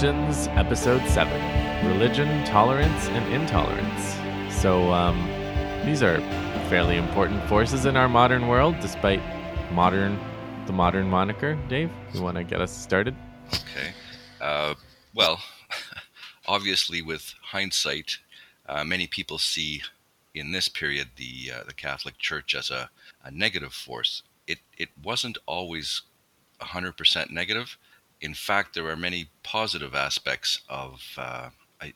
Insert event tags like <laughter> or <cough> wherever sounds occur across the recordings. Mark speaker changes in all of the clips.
Speaker 1: Civilizations, Episode 7 Religion, Tolerance, and Intolerance. So, um, these are fairly important forces in our modern world, despite modern the modern moniker. Dave, you want to get us started?
Speaker 2: Okay. Uh, well, <laughs> obviously, with hindsight, uh, many people see in this period the uh, the Catholic Church as a, a negative force. It it wasn't always 100% negative. In fact, there are many positive aspects of uh, a,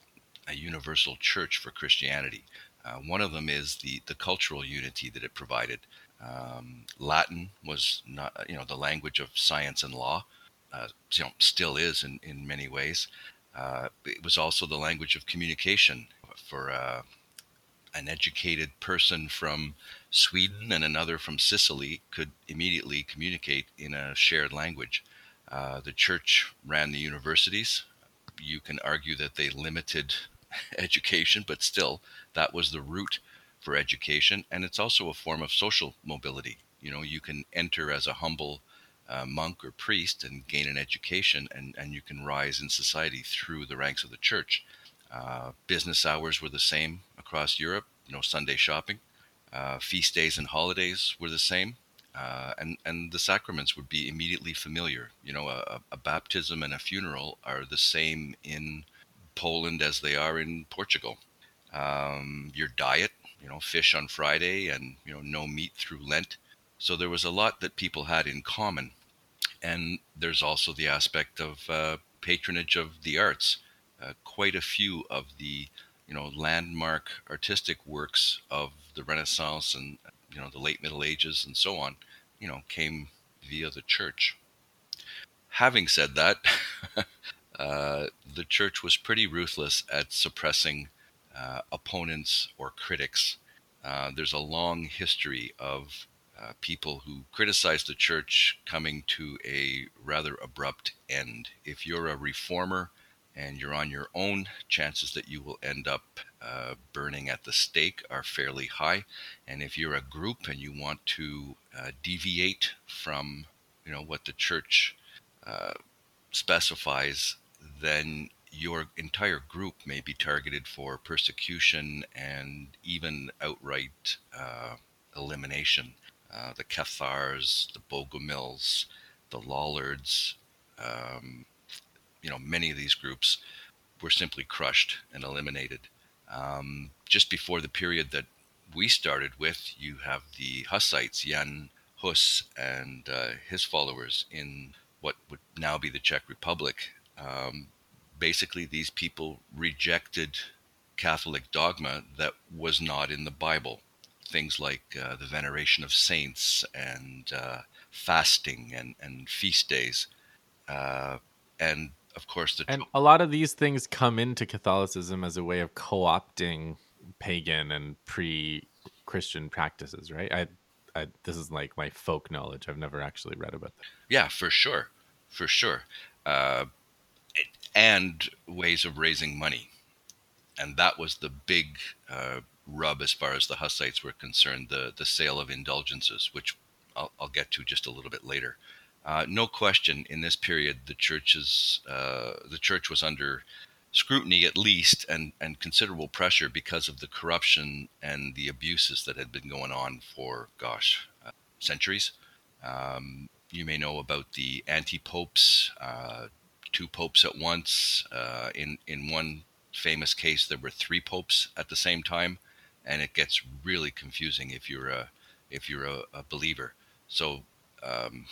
Speaker 2: a, universal church for Christianity. Uh, one of them is the, the cultural unity that it provided. Um, Latin was not, you know, the language of science and law. Uh, you know, still is in, in many ways. Uh, it was also the language of communication for uh, an educated person from Sweden and another from Sicily could immediately communicate in a shared language. Uh, the church ran the universities. You can argue that they limited <laughs> education, but still, that was the route for education. And it's also a form of social mobility. You know, you can enter as a humble uh, monk or priest and gain an education, and, and you can rise in society through the ranks of the church. Uh, business hours were the same across Europe, no Sunday shopping. Uh, feast days and holidays were the same. Uh, and, and the sacraments would be immediately familiar. You know, a, a, baptism and a funeral are the same in Poland as they are in Portugal. Um, your diet, you know, fish on Friday and, you know, no meat through Lent. So there was a lot that people had in common. And there's also the aspect of uh, patronage of the arts. Uh, quite a few of the you know landmark artistic works of the Renaissance and you know the late Middle Ages and so on, you know, came via the church. Having said that, <laughs> uh, the church was pretty ruthless at suppressing uh, opponents or critics. Uh, there's a long history of uh, people who criticize the church coming to a rather abrupt end. If you're a reformer, and you're on your own, chances that you will end up uh, burning at the stake are fairly high. And if you're a group and you want to uh, deviate from, you know, what the church uh, specifies, then your entire group may be targeted for persecution and even outright uh, elimination. Uh, the Cathars, the Bogomils, the Lollards, um, you know, many of these groups were simply crushed and eliminated. Um, just before the period that we started with, you have the Hussites, Jan Hus and uh, his followers in what would now be the Czech Republic. Um, basically, these people rejected Catholic dogma that was not in the Bible. Things like uh, the veneration of saints and uh, fasting and, and feast days. Uh, and of course, the
Speaker 1: and a lot of these things come into Catholicism as a way of co-opting pagan and pre-Christian practices, right? I, I this is like my folk knowledge. I've never actually read about that.
Speaker 2: Yeah, for sure, for sure, uh, and ways of raising money, and that was the big uh, rub as far as the Hussites were concerned. The the sale of indulgences, which I'll, I'll get to just a little bit later. Uh, no question, in this period, the churches, uh, the church was under scrutiny at least, and and considerable pressure because of the corruption and the abuses that had been going on for, gosh, uh, centuries. Um, you may know about the anti-popes, uh, two popes at once. Uh, in in one famous case, there were three popes at the same time, and it gets really confusing if you're a if you're a, a believer. So um,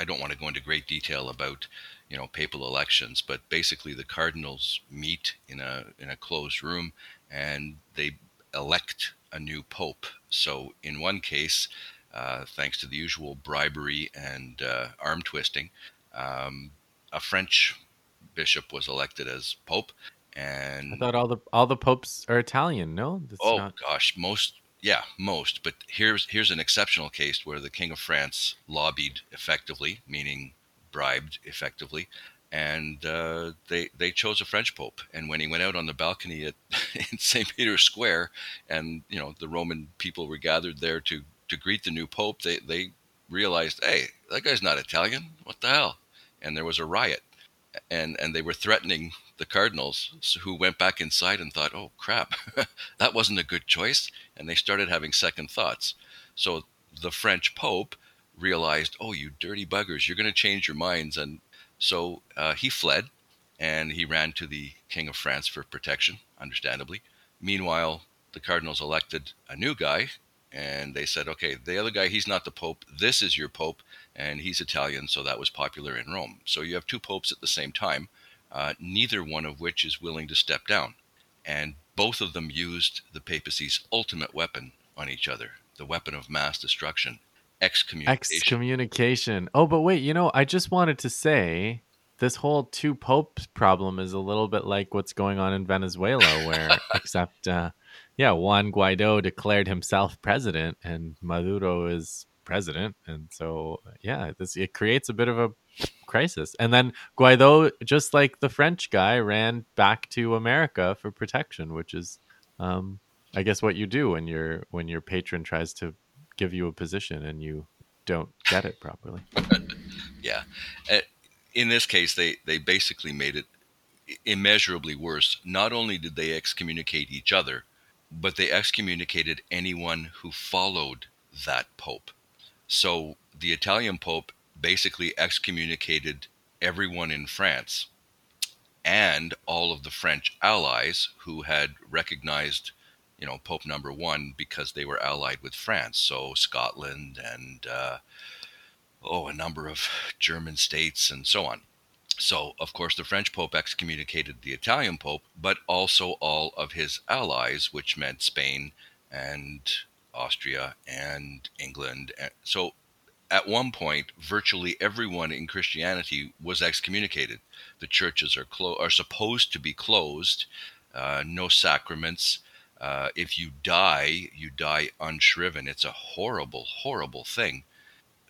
Speaker 2: I don't want to go into great detail about, you know, papal elections, but basically the cardinals meet in a in a closed room and they elect a new pope. So in one case, uh, thanks to the usual bribery and uh, arm twisting, um, a French bishop was elected as pope. And
Speaker 1: I thought all the all the popes are Italian. No,
Speaker 2: That's oh not... gosh, most yeah, most. But here's here's an exceptional case where the King of France lobbied effectively, meaning bribed effectively, and uh, they they chose a French pope. And when he went out on the balcony at <laughs> in St. Peter's Square, and you know the Roman people were gathered there to to greet the new pope, they they realized, hey, that guy's not Italian. What the hell? And there was a riot. And and they were threatening the cardinals who went back inside and thought oh crap <laughs> that wasn't a good choice and they started having second thoughts. So the french pope realized oh you dirty buggers you're going to change your minds and so uh, he fled and he ran to the king of france for protection understandably. Meanwhile the cardinals elected a new guy and they said okay the other guy he's not the pope this is your pope and he's Italian, so that was popular in Rome. So you have two popes at the same time, uh, neither one of which is willing to step down. And both of them used the papacy's ultimate weapon on each other the weapon of mass destruction excommunication.
Speaker 1: Excommunication. Oh, but wait, you know, I just wanted to say this whole two popes problem is a little bit like what's going on in Venezuela, where <laughs> except, uh, yeah, Juan Guaido declared himself president and Maduro is president, and so yeah, this it creates a bit of a crisis. And then Guaido, just like the French guy, ran back to America for protection, which is, um, I guess, what you do when your when your patron tries to give you a position and you don't get it properly. <laughs>
Speaker 2: yeah, uh, in this case, they they basically made it immeasurably worse. Not only did they excommunicate each other, but they excommunicated anyone who followed that pope. So the Italian Pope basically excommunicated everyone in France and all of the French allies who had recognized, you know, Pope number one because they were allied with France. So Scotland and, uh, oh, a number of German states and so on. So, of course, the French Pope excommunicated the Italian Pope, but also all of his allies, which meant Spain and Austria and England. So at one point, virtually everyone in Christianity was excommunicated. The churches are clo- are supposed to be closed. Uh, no sacraments. Uh, if you die, you die unshriven. It's a horrible, horrible thing,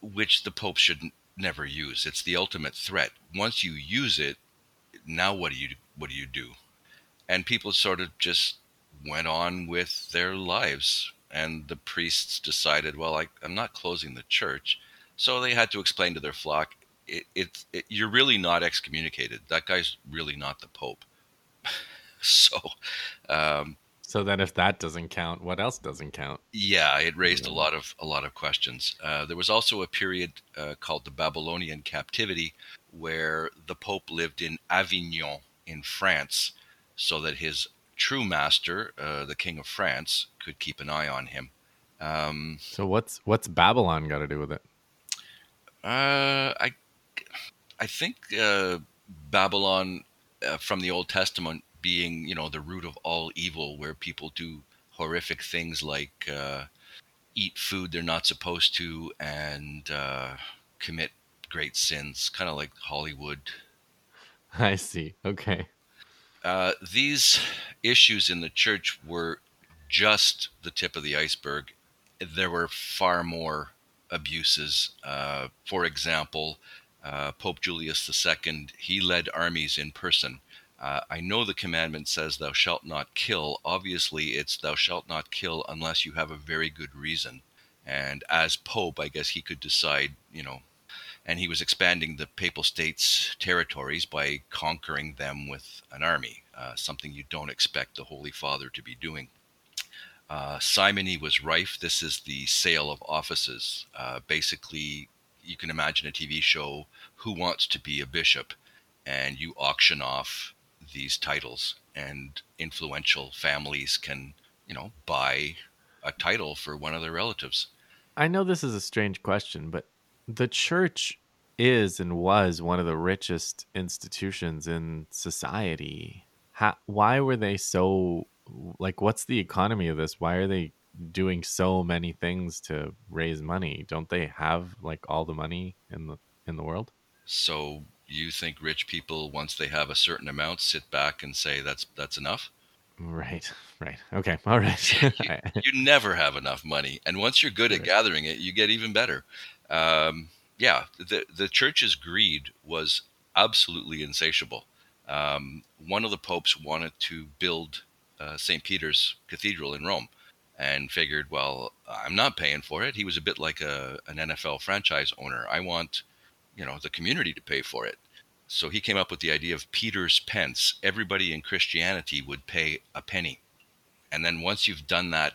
Speaker 2: which the Pope should never use. It's the ultimate threat. Once you use it, now what do you what do you do? And people sort of just went on with their lives and the priests decided, well, I, am not closing the church. So they had to explain to their flock, it, it, it, you're really not excommunicated. That guy's really not the Pope. <laughs> so, um,
Speaker 1: so then, if that doesn't count, what else doesn't count?
Speaker 2: Yeah, it raised a lot of a lot of questions. Uh, there was also a period uh, called the Babylonian captivity, where the Pope lived in Avignon in France, so that his true master, uh, the King of France, could keep an eye on him. Um,
Speaker 1: so what's what's Babylon got to do with it?
Speaker 2: Uh, I I think uh, Babylon uh, from the Old Testament being you know the root of all evil, where people do horrific things like uh, eat food they're not supposed to and uh, commit great sins, kind of like Hollywood. <laughs>
Speaker 1: I see. Okay.
Speaker 2: Uh, these issues in the church were just the tip of the iceberg. There were far more abuses. Uh, for example, uh, Pope Julius II, he led armies in person. Uh, I know the commandment says, Thou shalt not kill. Obviously, it's Thou shalt not kill unless you have a very good reason. And as Pope, I guess he could decide, you know, and he was expanding the Papal States' territories by conquering them with an army, uh, something you don't expect the Holy Father to be doing. Uh, simony was rife. This is the sale of offices. Uh, basically, you can imagine a TV show, Who Wants to Be a Bishop? And you auction off these titles, and influential families can, you know, buy a title for one of their relatives.
Speaker 1: I know this is a strange question, but the church is and was one of the richest institutions in society. How, why were they so like what's the economy of this? Why are they doing so many things to raise money? Don't they have like all the money in the in the world?
Speaker 2: So you think rich people once they have a certain amount sit back and say that's that's enough?
Speaker 1: Right, right. Okay, all right. <laughs>
Speaker 2: you, you, never have enough money, and once you're good at gathering it, you get even better. Um, yeah, the the church's greed was absolutely insatiable. Um, one of the popes wanted to build uh, St. Peter's Cathedral in Rome, and figured, well, I'm not paying for it. He was a bit like a an NFL franchise owner. I want, you know, the community to pay for it. So he came up with the idea of Peter's pence. Everybody in Christianity would pay a penny. And then once you've done that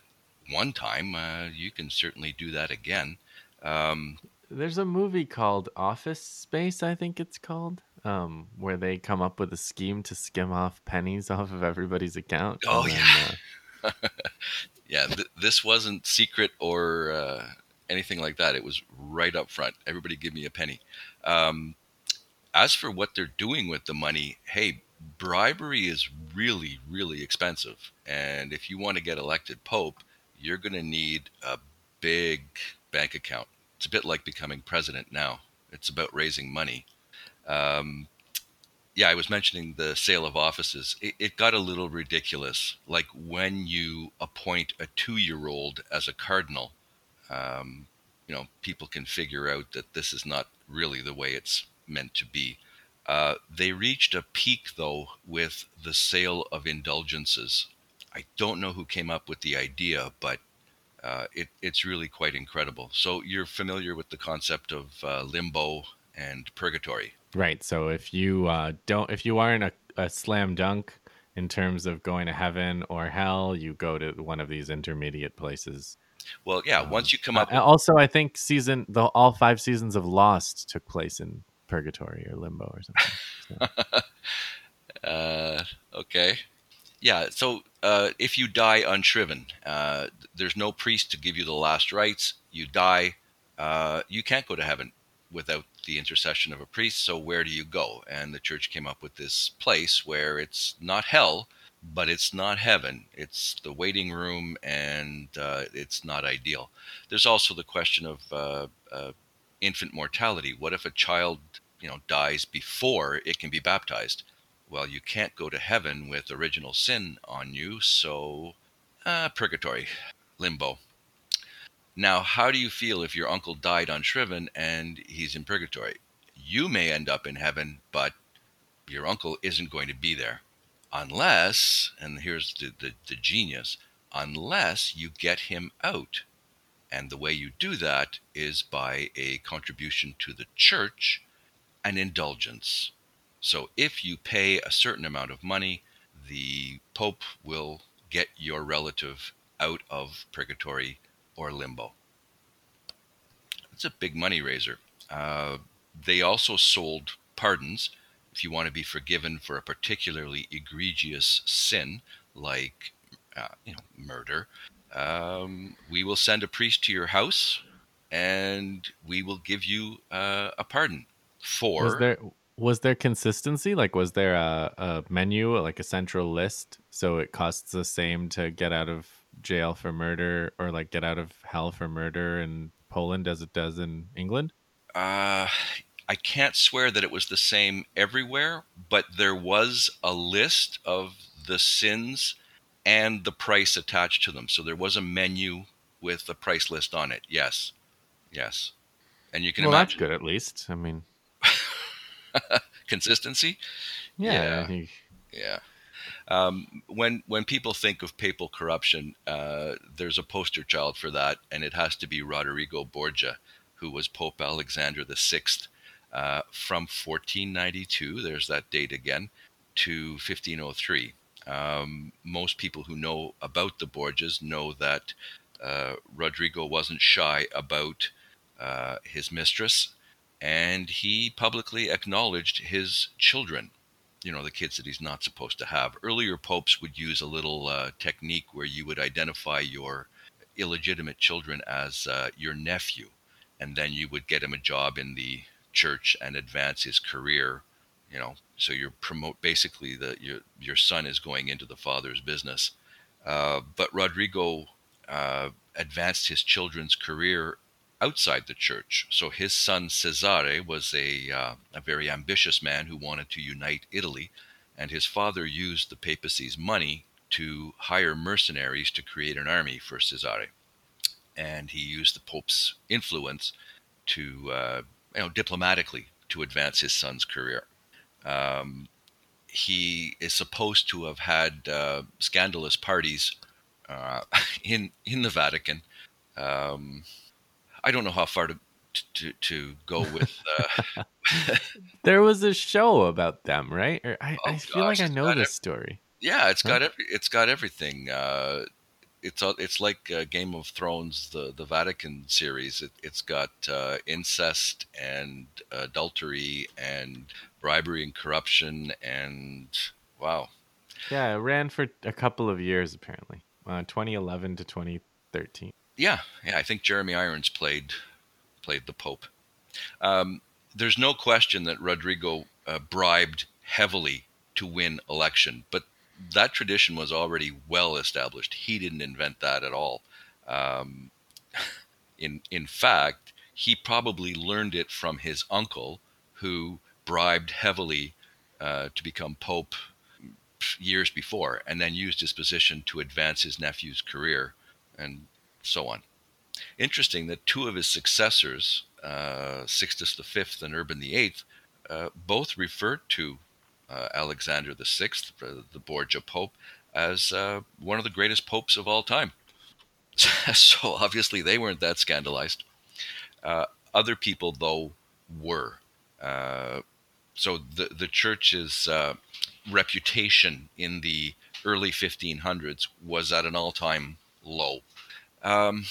Speaker 2: one time, uh, you can certainly do that again. Um,
Speaker 1: There's a movie called Office Space, I think it's called, um, where they come up with a scheme to skim off pennies off of everybody's account.
Speaker 2: Oh,
Speaker 1: then,
Speaker 2: yeah.
Speaker 1: uh, <laughs>
Speaker 2: yeah, th- this wasn't secret or uh, anything like that. It was right up front. Everybody give me a penny. Um, as for what they're doing with the money, hey, bribery is really, really expensive. And if you want to get elected pope, you're going to need a big bank account. It's a bit like becoming president now. It's about raising money. Um, yeah, I was mentioning the sale of offices. It, it got a little ridiculous. Like when you appoint a two year old as a cardinal, um, you know, people can figure out that this is not really the way it's meant to be. Uh, they reached a peak, though, with the sale of indulgences. I don't know who came up with the idea, but uh, it, it's really quite incredible. So you're familiar with the concept of uh, limbo and purgatory.
Speaker 1: right. So if you uh, don't, if you aren't a, a slam dunk in terms of going to heaven or hell, you go to one of these intermediate places.
Speaker 2: Well, yeah,
Speaker 1: Um,
Speaker 2: once you come
Speaker 1: Uh,
Speaker 2: up,
Speaker 1: and also, I think season the all five seasons of Lost took place in purgatory or limbo or something. So, <laughs>
Speaker 2: Uh, okay. Yeah. So uh, if you die unshriven, uh, there's no priest to give you the last rites. You die. Uh, you can't go to heaven without the intercession of a priest. So where do you go? And the church came up with this place where it's not hell, but it's not heaven. It's the waiting room, and uh, it's not ideal. There's also the question of uh, uh, infant mortality. What if a child, you know, dies before it can be baptized? Well, you can't go to heaven with original sin on you, so uh, purgatory, limbo. Now, how do you feel if your uncle died unshriven and he's in purgatory? You may end up in heaven, but your uncle isn't going to be there. Unless, and here's the, the, the genius, unless you get him out. And the way you do that is by a contribution to the church, an indulgence. So if you pay a certain amount of money, the Pope will get your relative out of purgatory or limbo. It's a big money raiser. Uh, they also sold pardons if you want to be forgiven for a particularly egregious sin, like uh, you know murder. Um, we will send a priest to your house, and we will give you uh, a pardon for
Speaker 1: was there consistency? Like, was there a, a menu, like a central list, so it costs the same to get out of jail for murder or like get out of hell for murder in Poland as it does in England?
Speaker 2: Uh, I can't swear that it was the same everywhere, but there was a list of the sins and the price attached to them. So there was a menu with the price list on it. Yes, yes, and you can
Speaker 1: well, that's
Speaker 2: imagine
Speaker 1: good at least. I mean, <laughs>
Speaker 2: consistency.
Speaker 1: yeah,
Speaker 2: Yeah. Yeah. Um, when when people think of papal corruption, uh, there's a poster child for that, and it has to be Rodrigo Borgia, who was Pope Alexander VI uh, from 1492. There's that date again to 1503. Um, most people who know about the Borgias know that uh, Rodrigo wasn't shy about uh, his mistress, and he publicly acknowledged his children you know the kids that he's not supposed to have. Earlier popes would use a little uh, technique where you would identify your illegitimate children as uh, your nephew, and then you would get him a job in the church and advance his career. You know, so you promote basically the your your son is going into the father's business. Uh, but Rodrigo uh, advanced his children's career outside the church. So his son Cesare was a, uh, a very ambitious man who wanted to unite Italy, and his father used the papacy's money to hire mercenaries to create an army for Cesare. And he used the Pope's influence to, uh, you know, diplomatically to advance his son's career. Um, he is supposed to have had uh, scandalous parties uh, <laughs> in in the Vatican. Um, I don't know how far to to to go with. Uh, <laughs>
Speaker 1: there was a show about them, right? Or I,
Speaker 2: Oh,
Speaker 1: I feel
Speaker 2: gosh,
Speaker 1: like I know this
Speaker 2: ev-
Speaker 1: story.
Speaker 2: yeah, it's
Speaker 1: Huh?
Speaker 2: got every, it's got everything. Uh, it's it's like uh, Game of Thrones, the the Vatican series. It, it's got uh, incest and adultery and bribery and corruption and wow.
Speaker 1: Yeah, it ran for a couple of years apparently, uh, 2011 to 2013.
Speaker 2: Yeah, yeah. I think Jeremy Irons played played the Pope. Um, there's no question that Rodrigo uh, bribed heavily to win election, but that tradition was already well established. He didn't invent that at all. Um, <laughs> in in fact, he probably learned it from his uncle, who bribed heavily uh, to become pope years before, and then used his position to advance his nephew's career, and so on. Interesting that two of his successors, uh, Sixtus V and Urban VIII, uh, both referred to uh, Alexander VI, the Borgia Pope, as uh, one of the greatest popes of all time. <laughs> so obviously they weren't that scandalized. Uh, other people, though, were. Uh, so the the church's uh, reputation in the early 1500s was at an all-time low. Um,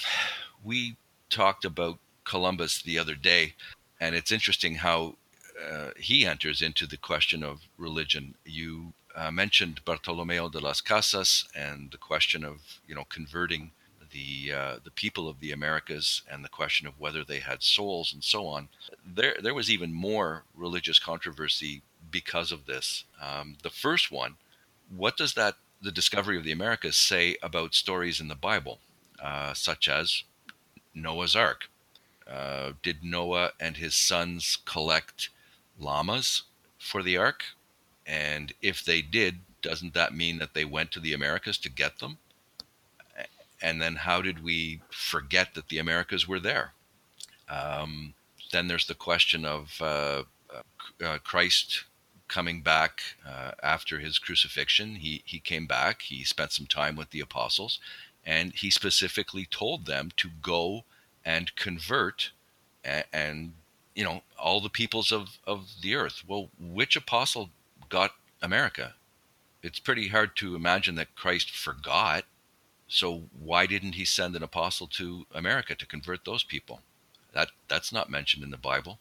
Speaker 2: we talked about Columbus the other day, and it's interesting how uh, he enters into the question of religion. You uh, mentioned Bartolomeo de las Casas and the question of you know converting the uh, the people of the Americas and the question of whether they had souls and so on. There there was even more religious controversy because of this. Um, the first one, what does that the discovery of the Americas say about stories in the Bible, uh, such as Noah's Ark? Uh, did Noah and his sons collect llamas for the ark? And if they did, doesn't that mean that they went to the Americas to get them? And then how did we forget that the Americas were there? Um, then there's the question of uh, uh, Christ coming back uh, after his crucifixion. He he came back. He spent some time with the apostles, and he specifically told them to go and convert and, and you know all the peoples of of the earth. Well which apostle got america? It's pretty hard to imagine that christ forgot so why didn't he send an apostle to america to convert those people? That that's not mentioned in the bible.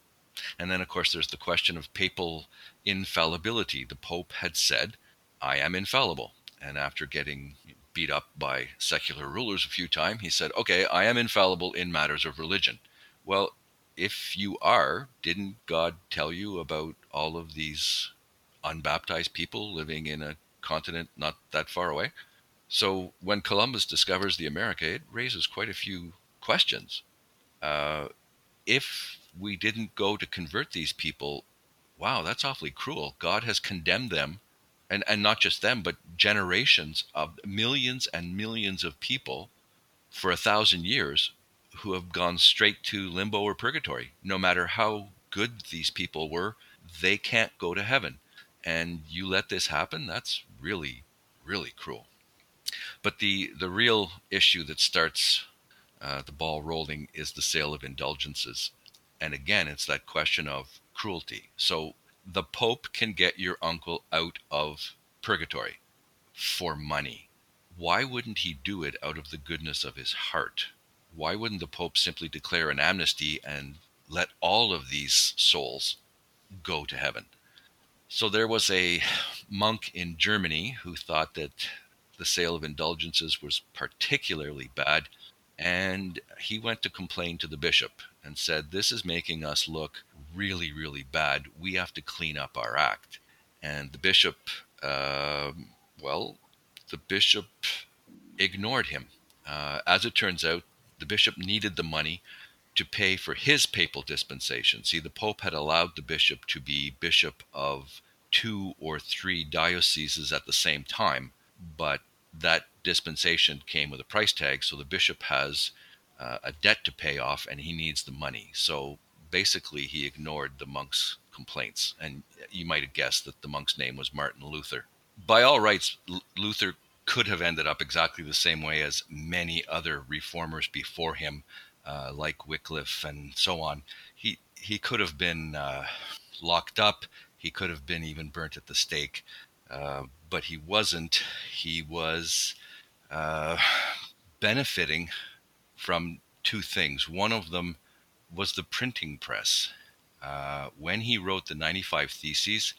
Speaker 2: And then of course there's the question of papal infallibility. The pope had said i am infallible and after getting beat up by secular rulers a few times, he said, Okay, I am infallible in matters of religion. Well, if you are, didn't God tell you about all of these unbaptized people living in a continent not that far away? So when Columbus discovers the America, it raises quite a few questions. Uh, if we didn't go to convert these people, wow, that's awfully cruel. God has condemned them and, and not just them, but generations of millions and millions of people for a thousand years who have gone straight to limbo or purgatory. No matter how good these people were, they can't go to heaven. And you let this happen, that's really, really cruel. But the, the real issue that starts uh, the ball rolling is the sale of indulgences. And again, it's that question of cruelty. So the Pope can get your uncle out of purgatory for money. Why wouldn't he do it out of the goodness of his heart? Why wouldn't the Pope simply declare an amnesty and let all of these souls go to heaven? So there was a monk in Germany who thought that the sale of indulgences was particularly bad, and he went to complain to the bishop and said, This is making us look really, really bad. We have to clean up our act. And the bishop, um well, the bishop ignored him. Uh, as it turns out, the bishop needed the money to pay for his papal dispensation. See, the Pope had allowed the bishop to be bishop of two or three dioceses at the same time, but that dispensation came with a price tag, so the bishop has uh, a debt to pay off and he needs the money. So basically, he ignored the monk's complaints. And you might have guessed that the monk's name was Martin Luther. By all rights, L- Luther could have ended up exactly the same way as many other reformers before him, uh, like Wycliffe and so on. He he could have been uh, locked up. He could have been even burnt at the stake, uh, but he wasn't. He was uh, benefiting from two things. One of them was the printing press. Uh, when he wrote the 95 Theses,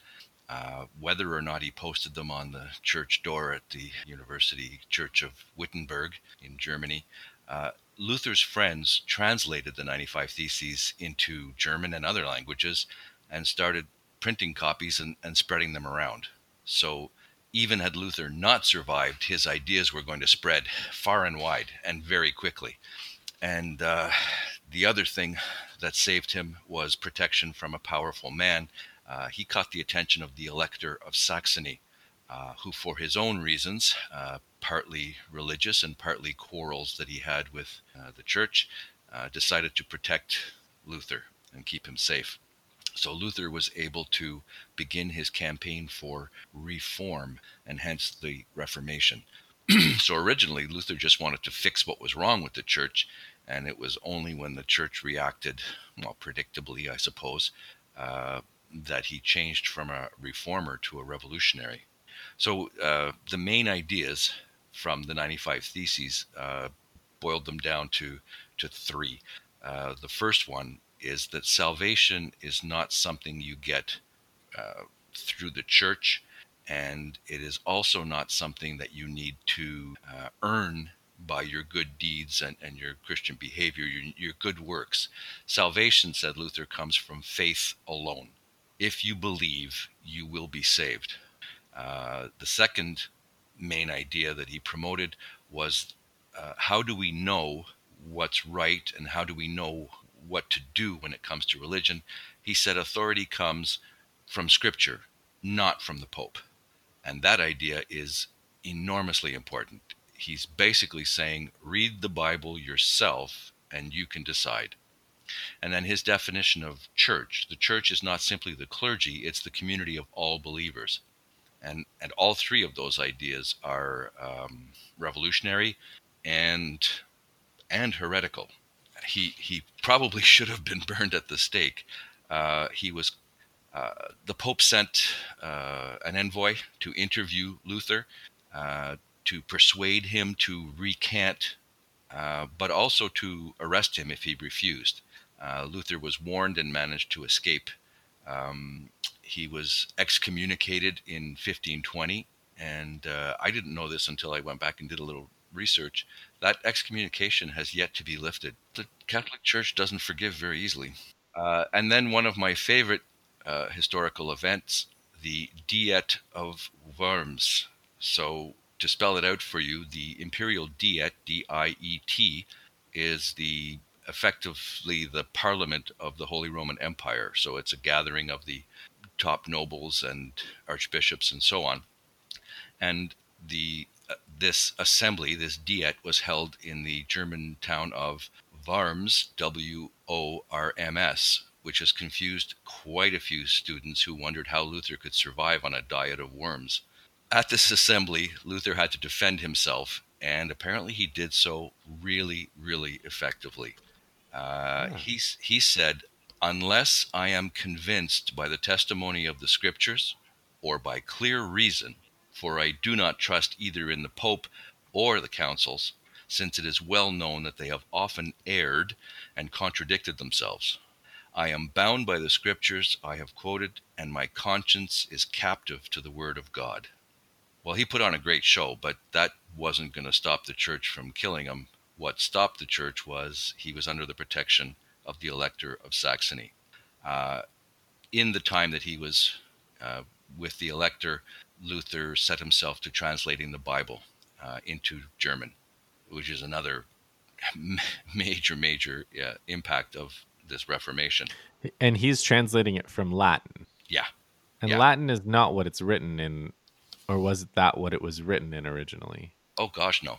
Speaker 2: uh, whether or not he posted them on the church door at the University Church of Wittenberg in Germany, uh, Luther's friends translated the 95 Theses into German and other languages and started printing copies and, and spreading them around. So even had Luther not survived, his ideas were going to spread far and wide and very quickly. And uh, the other thing that saved him was protection from a powerful man. Uh, he caught the attention of the Elector of Saxony, uh, who, for his own reasons, uh, partly religious and partly quarrels that he had with uh, the church, uh, decided to protect Luther and keep him safe. So Luther was able to begin his campaign for reform and hence the Reformation. <clears throat> so originally, Luther just wanted to fix what was wrong with the church, and it was only when the church reacted, well, predictably, I suppose, uh, that he changed from a reformer to a revolutionary. So uh, the main ideas from the 95 Theses uh, boiled them down to, to three. Uh, the first one is that salvation is not something you get uh, through the church, and it is also not something that you need to uh, earn by your good deeds and, and your Christian behavior, your, your good works. Salvation, said Luther, comes from faith alone. If you believe, you will be saved. Uh, the second main idea that he promoted was uh, how do we know what's right and how do we know what to do when it comes to religion. He said authority comes from Scripture, not from the Pope. And that idea is enormously important. He's basically saying, read the Bible yourself and you can decide. And then his definition of church the church is not simply the clergy, it's the community of all believers. And, and all three of those ideas are um, revolutionary and, and heretical he he probably <laughs> should have been burned at the stake. Uh, he was uh, the Pope sent uh, an envoy to interview Luther uh, to persuade him to recant, uh, but also to arrest him if he refused. Uh, Luther was warned and managed to escape. Um, he was excommunicated in 1520, and I didn't know this until I went back and did a little research, that excommunication has yet to be lifted. The Catholic Church doesn't forgive very easily. Uh, and then one of my favorite uh, historical events, the Diet of Worms. So, to spell it out for you, the Imperial Diet, D I E T, is the effectively the parliament of the Holy Roman Empire. So, it's a gathering of the top nobles and archbishops and so on. And the uh, this assembly, this diet, was held in the German town of Worms, W O R M S, which has confused quite a few students who wondered how Luther could survive on a diet of worms. At this assembly, Luther had to defend himself, and apparently he did so really, really effectively. Uh, yeah. he, he said, Unless I am convinced by the testimony of the scriptures or by clear reason for I do not trust either in the Pope or the councils, since it is well known that they have often erred and contradicted themselves. I am bound by the scriptures I have quoted, and my conscience is captive to the word of God. Well, he put on a great show, but that wasn't going to stop the church from killing him. What stopped the church was he was under the protection of the Elector of Saxony. Uh, in the time that he was uh, with the Elector, Luther set himself to translating the Bible uh, into German, which is another <laughs> major, major uh, impact of this Reformation.
Speaker 1: And he's translating it from Latin.
Speaker 2: Yeah.
Speaker 1: And
Speaker 2: yeah.
Speaker 1: Latin is not what it's written in, or was that what it was written in originally?
Speaker 2: Oh, gosh, no.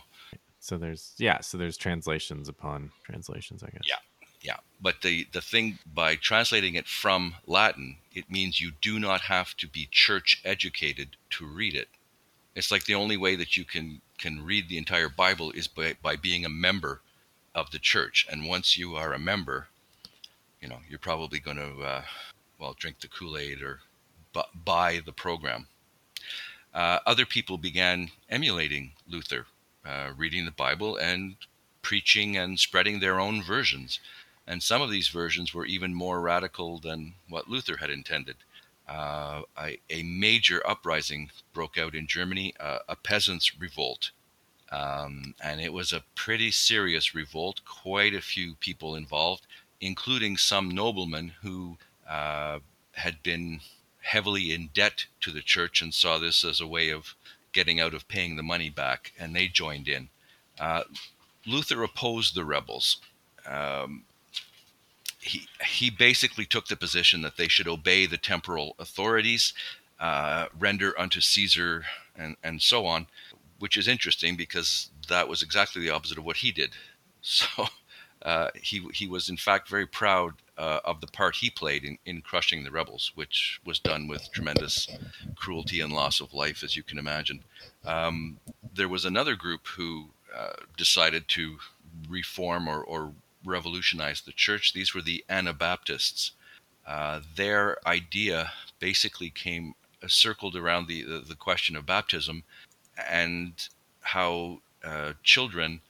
Speaker 1: So there's, yeah, so there's translations upon translations, I guess.
Speaker 2: Yeah. Yeah, but the the thing by translating it from Latin, it means you do not have to be church educated to read it. It's like the only way that you can can read the entire Bible is by by being a member of the church. And once you are a member, you know, you're probably going to, uh, well, drink the Kool Aid or bu- buy the program. Uh, other people began emulating Luther, uh, reading the Bible and preaching and spreading their own versions. And some of these versions were even more radical than what Luther had intended. Uh, major uprising broke out in Germany, uh, a peasants' revolt. Um, and it was a pretty serious revolt, quite a few people involved, including some noblemen who uh, had been heavily in debt to the church and saw this as a way of getting out of paying the money back, and they joined in. Uh, Luther opposed the rebels. Um, he, he basically took the position that they should obey the temporal authorities, uh, render unto Caesar, and, and so on, which is interesting because that was exactly the opposite of what he did. <laughs> So uh, he, he was, in fact, very proud uh, of the part he played in, in crushing the rebels, which was done with tremendous cruelty and loss of life, as you can imagine. Um, there was another group who uh, decided to reform or, or revolutionized the church. These were the Anabaptists. Uh, their idea basically came uh, circled around the, the, the question of baptism and how children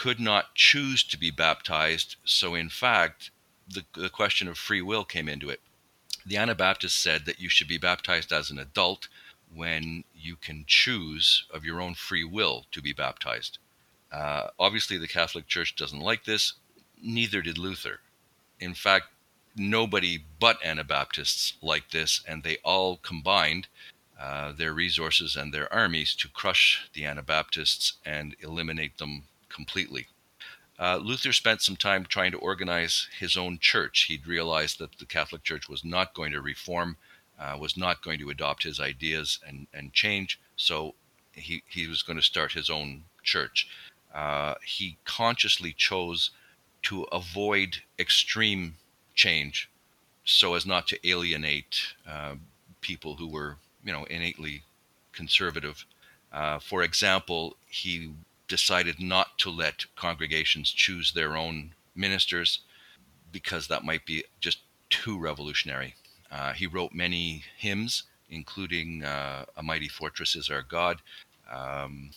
Speaker 2: could not choose to be baptized. So, in fact, the, the question of free will came into it. The Anabaptists said that you should be baptized as an adult when you can choose of your own free will to be baptized. Uh, obviously, the Catholic Church doesn't like this neither did Luther. In fact, nobody but Anabaptists liked this, and they all combined uh, their resources and their armies to crush the Anabaptists and eliminate them completely. Uh, Luther spent some time trying to organize his own church. He'd realized that the Catholic Church was not going to reform, uh, was not going to adopt his ideas and, and change, so he, he was going to start his own church. Uh, he consciously chose to avoid extreme change so as not to alienate uh, people who were, you know, innately conservative. Uh, for example, he decided not to let congregations choose their own ministers because that might be just too revolutionary. Uh, he wrote many hymns, including uh, A Mighty Fortress is Our God. Um,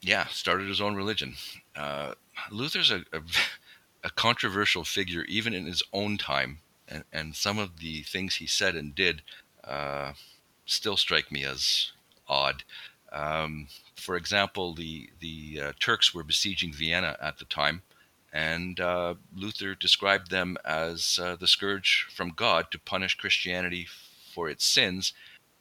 Speaker 2: yeah, started his own religion. Uh, Luther's a, a, <laughs> a, controversial figure even in his own time, and, and some of the things he said and did uh, still strike me as odd. Um, for example, the the uh, Turks were besieging Vienna at the time, and uh, Luther described them as uh, the scourge from God to punish Christianity for its sins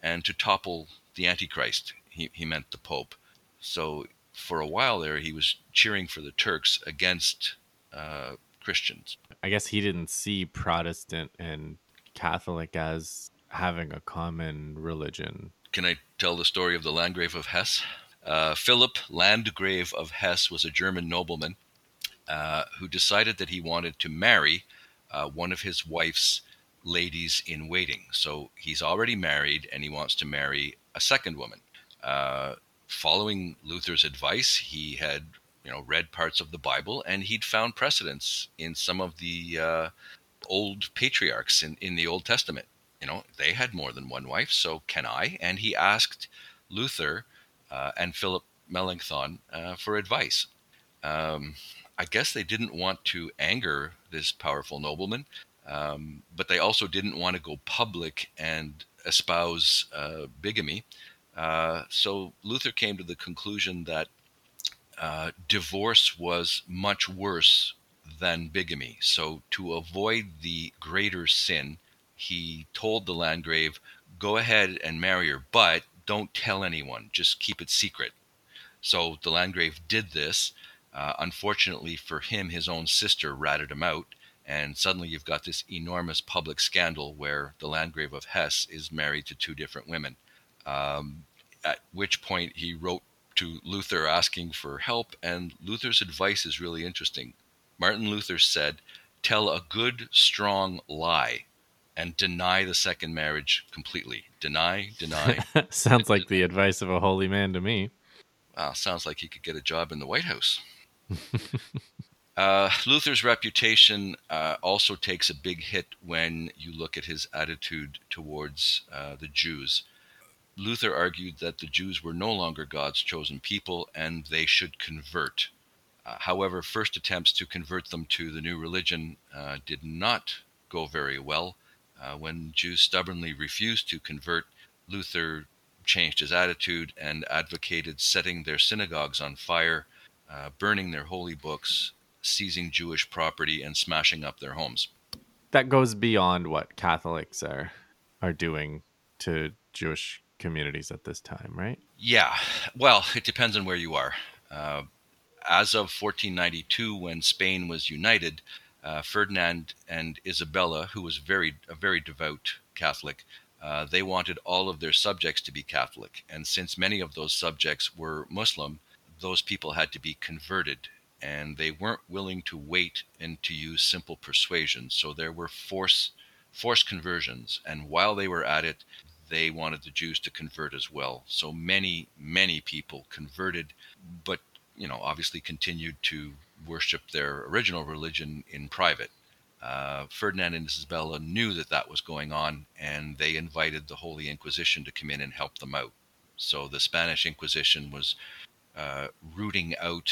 Speaker 2: and to topple the Antichrist. He, he meant the Pope. So for a while there, he was cheering for the Turks against uh, Christians.
Speaker 1: I guess he didn't see Protestant and Catholic as having a common religion.
Speaker 2: Can I tell the story of the Landgrave of Hesse? Uh, Philip Landgrave of Hesse was a German nobleman uh, who decided that he wanted to marry uh, one of his wife's ladies in waiting. So he's already married and he wants to marry a second woman. Uh, following Luther's advice, he had you know read parts of the Bible and he'd found precedents in some of the uh, old patriarchs in, in the Old Testament. You know, they had more than one wife, so can I? And he asked Luther uh, and Philip Melanchthon uh, for advice. Um, I guess they didn't want to anger this powerful nobleman, um, but they also didn't want to go public and espouse uh, bigamy. Uh, so Luther came to the conclusion that uh, divorce was much worse than bigamy. So to avoid the greater sin, he told the Landgrave, "Go ahead and marry her, but don't tell anyone. Just keep it secret." So the Landgrave did this. Uh, unfortunately for him, his own sister ratted him out, and suddenly you've got this enormous public scandal where the Landgrave of Hesse is married to two different women. Um, at which point he wrote to Luther asking for help, and Luther's advice is really interesting. Martin Luther said, Tell a good, strong lie and deny the second marriage completely. Deny, deny. <laughs>
Speaker 1: sounds like the advice of a holy man to me.
Speaker 2: Wow, sounds like he could get a job in the White House. <laughs> Uh, Luther's reputation uh, also takes a big hit when you look at his attitude towards uh, the Jews. Luther argued that the Jews were no longer God's chosen people and they should convert. Uh, however, first attempts to convert them to the new religion uh, did not go very well. Uh, when Jews stubbornly refused to convert, Luther changed his attitude and advocated setting their synagogues on fire, uh, burning their holy books, seizing Jewish property, and smashing up their homes.
Speaker 1: That goes beyond what Catholics are are doing to Jewish communities at this time, right?
Speaker 2: Yeah. Well, it depends on where you are. Uh, as of 1492, when Spain was united, uh, Ferdinand and Isabella, who was very a very devout Catholic, uh, they wanted all of their subjects to be Catholic. And since many of those subjects were Muslim, those people had to be converted. And they weren't willing to wait and to use simple persuasion. So there were force, forced conversions. And while they were at it, they wanted the Jews to convert as well. So many, many people converted, but you know, obviously continued to worship their original religion in private. Uh, Ferdinand and Isabella knew that that was going on, and they invited the Holy Inquisition to come in and help them out. So the Spanish Inquisition was uh, rooting out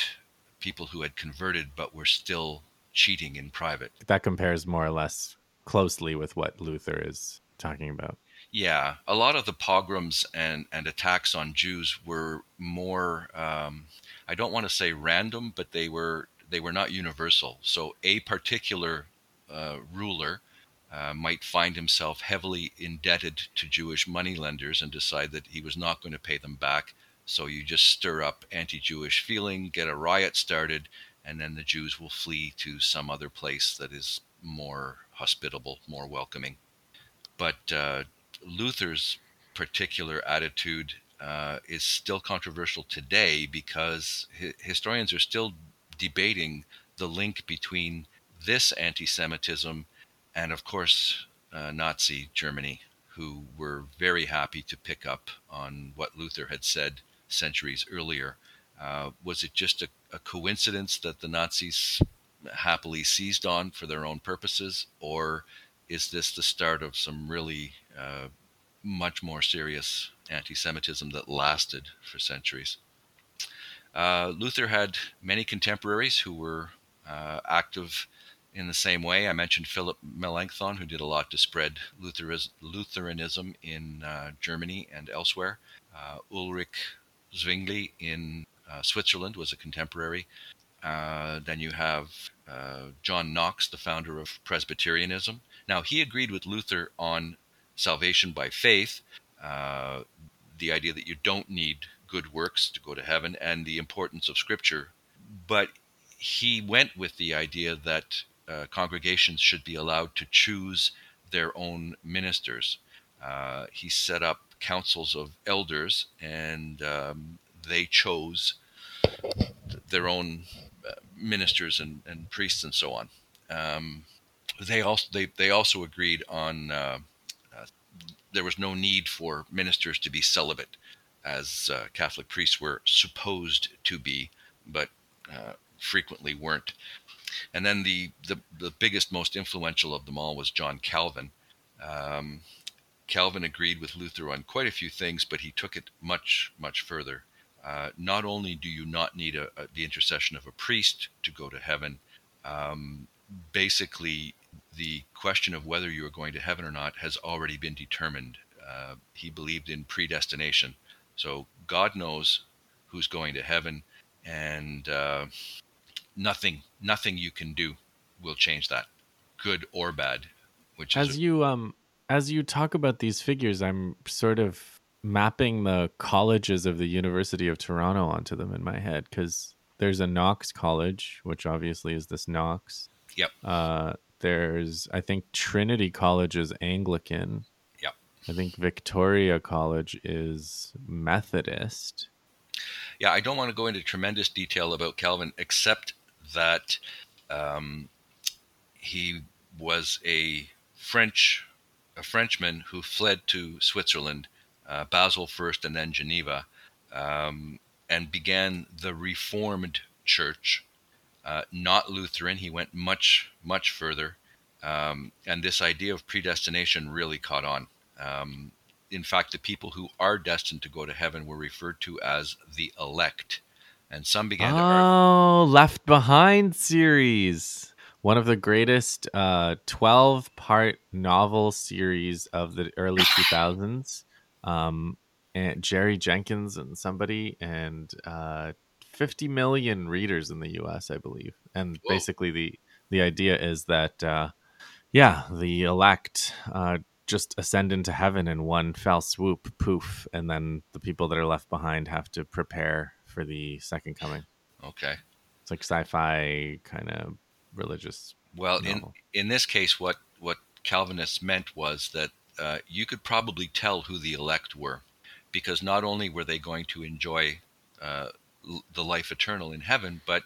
Speaker 2: people who had converted but were still cheating in private.
Speaker 1: That compares more or less closely with what Luther is talking about.
Speaker 2: Yeah, a lot of the pogroms and, and attacks on Jews were more, um, I don't want to say random, but they were they were not universal. So a particular uh, ruler uh, might find himself heavily indebted to Jewish moneylenders and decide that he was not going to pay them back. So you just stir up anti Jewish feeling, get a riot started, and then the Jews will flee to some other place that is more hospitable, more welcoming. But uh, Luther's particular attitude uh, is still controversial today because hi- historians are still debating the link between this anti Semitism and, of course, uh, Nazi Germany, who were very happy to pick up on what Luther had said centuries earlier. Uh, was it just a, a, coincidence that the Nazis happily seized on for their own purposes, or is this the start of some really uh, much more serious anti Semitism that lasted for centuries? Uh, Luther had many contemporaries who were uh, active in the same way. I mentioned Philip Melanchthon, who did a lot to spread Lutheranism in uh, Germany and elsewhere. Uh, Ulrich Zwingli in uh, Switzerland was a contemporary. Then you have John Knox, the founder of Presbyterianism. Now, he agreed with Luther on salvation by faith, the idea that you don't need good works to go to heaven, and the importance of Scripture. But he went with the idea that uh, congregations should be allowed to choose their own ministers. Uh, he set up councils of elders, and um, they chose their own uh, ministers and, and, priests and so on. Um, they also they, they also agreed on uh, uh, there was no need for ministers to be celibate, as uh, Catholic priests were supposed to be, but uh, frequently weren't. And then the, the, the biggest, most influential of them all was John Calvin. Um, Calvin agreed with Luther on quite a few things, but he took it much, much further. Uh, not only do you not need a, a, the intercession of a priest to go to heaven, um, basically, the question of whether you are going to heaven or not has already been determined. Uh, he believed in predestination. So God knows who's going to heaven, and uh, nothing nothing you can do will change that, good or bad. Which
Speaker 1: as
Speaker 2: a-
Speaker 1: you um as you talk about these figures, I'm sort of mapping the colleges of the University of Toronto onto them in my head because there's a Knox College, which obviously is this Knox.
Speaker 2: Yep.
Speaker 1: Uh, there's I think Trinity College is Anglican. I think Victoria College is Methodist.
Speaker 2: Yeah, I don't want to go into tremendous detail about Calvin, except that um, he was a French a Frenchman who fled to Switzerland, uh, Basel first, and then Geneva, um, and began the Reformed Church. uh, not Lutheran. He went much, much further. Um, and this idea of predestination really caught on. Um, in fact, the people who are destined to go to heaven were referred to as the elect. And some began
Speaker 1: oh,
Speaker 2: to
Speaker 1: argue. Left Behind series. One of the greatest uh, 12 part novel series of the early 2000s. Um, and Jerry Jenkins and somebody, and uh, 50 million readers in the US, I believe. And
Speaker 2: Whoa.
Speaker 1: basically, the, the idea is that, uh, yeah, the elect uh, just ascend into heaven in one fell swoop, poof, and then the people that are left behind have to prepare for the second coming.
Speaker 2: Okay.
Speaker 1: It's like sci-fi kind of religious.
Speaker 2: Well,
Speaker 1: novel.
Speaker 2: in in this case, what what Calvinists meant was that uh, you could probably tell who the elect were, because not only were they going to enjoy uh, l- the life eternal in heaven, but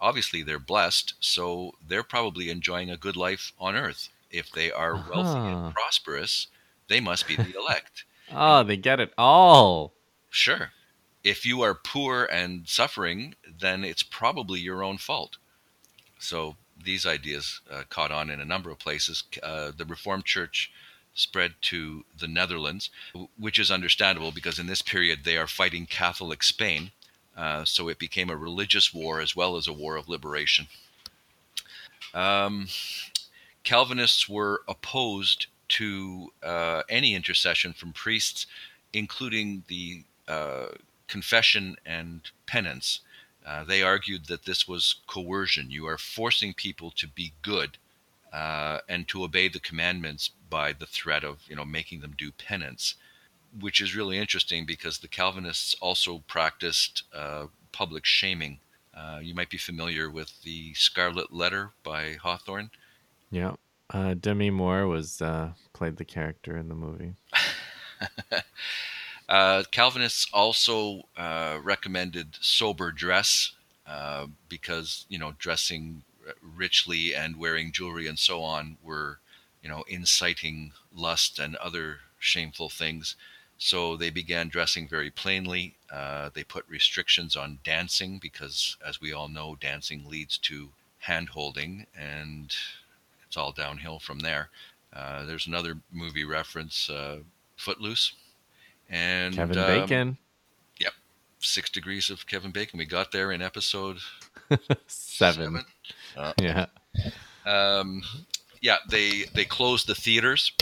Speaker 2: obviously they're blessed, so they're probably enjoying a good life on earth. If they are wealthy
Speaker 1: Uh-huh.
Speaker 2: and prosperous, they must be the elect. <laughs>
Speaker 1: Oh, they get it all.
Speaker 2: Sure. If you are poor and suffering, then it's probably your own fault. So these ideas uh, caught on in a number of places. Uh, the Reformed Church spread to the Netherlands, which is understandable because in this period they are fighting Catholic Spain. Uh, so it became a religious war as well as a war of liberation. Um, Calvinists were opposed to uh, any intercession from priests, including the uh, confession and penance. Uh, they argued that this was coercion. You are forcing people to be good uh, and to obey the commandments by the threat of, you know, making them do penance, which is really interesting because the Calvinists also practiced uh, public shaming. Uh, you might be familiar with the Scarlet Letter by Hawthorne.
Speaker 1: Yeah. Uh, Demi Moore was uh, played the character in the movie. <laughs>
Speaker 2: Uh, Calvinists also uh, recommended sober dress uh, because you know dressing richly and wearing jewelry and so on were you know inciting lust and other shameful things. So they began dressing very plainly. Uh, they put restrictions on dancing because, as we all know, dancing leads to hand holding, and it's all downhill from there. Uh, there's another movie reference, uh, Footloose. And
Speaker 1: Kevin
Speaker 2: um,
Speaker 1: Bacon.
Speaker 2: Six Degrees of Kevin Bacon. We got there in episode <laughs>
Speaker 1: Seven.
Speaker 2: Uh, <laughs>
Speaker 1: Yeah.
Speaker 2: um, yeah, they they closed the theaters.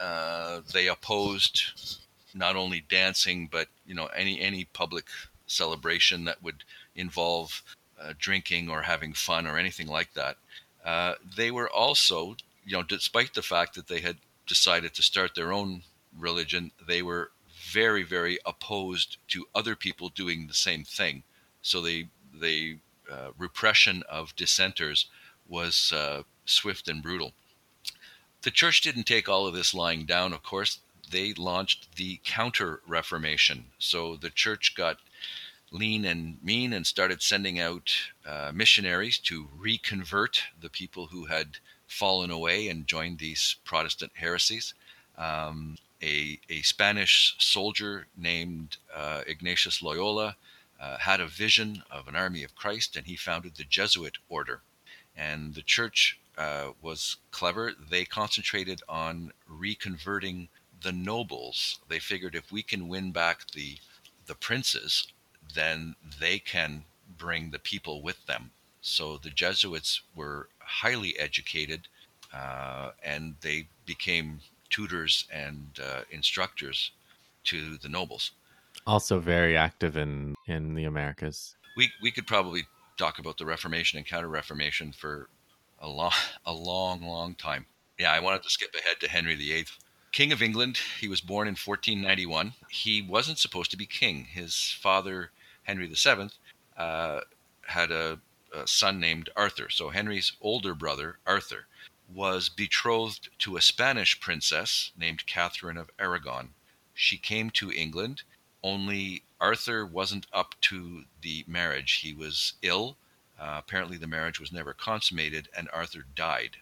Speaker 2: Uh, they opposed not only dancing, but you know any any public celebration that would involve uh, drinking or having fun or anything like that. Uh, they were also, you know, despite the fact that they had decided to start their own religion, they were very very opposed to other people doing the same thing. So they they uh, repression of dissenters was uh, swift and brutal. The church didn't take all of this lying down, of course. They launched the Counter Reformation. So the church got lean and mean and started sending out uh, missionaries to reconvert the people who had fallen away and joined these Protestant heresies. Um, a, a Spanish soldier named uh, Ignatius Loyola uh, had a vision of an army of Christ, and he founded the Jesuit order. And the church uh, was clever. They concentrated on reconverting the nobles. They figured if we can win back the the princes, then they can bring the people with them. So the Jesuits were highly educated, uh, and they became tutors and uh, instructors to the nobles.
Speaker 1: Also very active in in the Americas.
Speaker 2: we we could probably talk about the Reformation and Counter Reformation for a long <laughs> a long long time. Yeah, I wanted to skip ahead to Henry VIII, King of England. He was born in 1491. He wasn't supposed to be king. His father Henry VII uh, had a, a son named Arthur. So Henry's older brother Arthur was betrothed to a Spanish princess named Catherine of Aragon. She came to England only Arthur wasn't up to the marriage. He was ill. Uh, apparently, the marriage was never consummated, and Arthur died.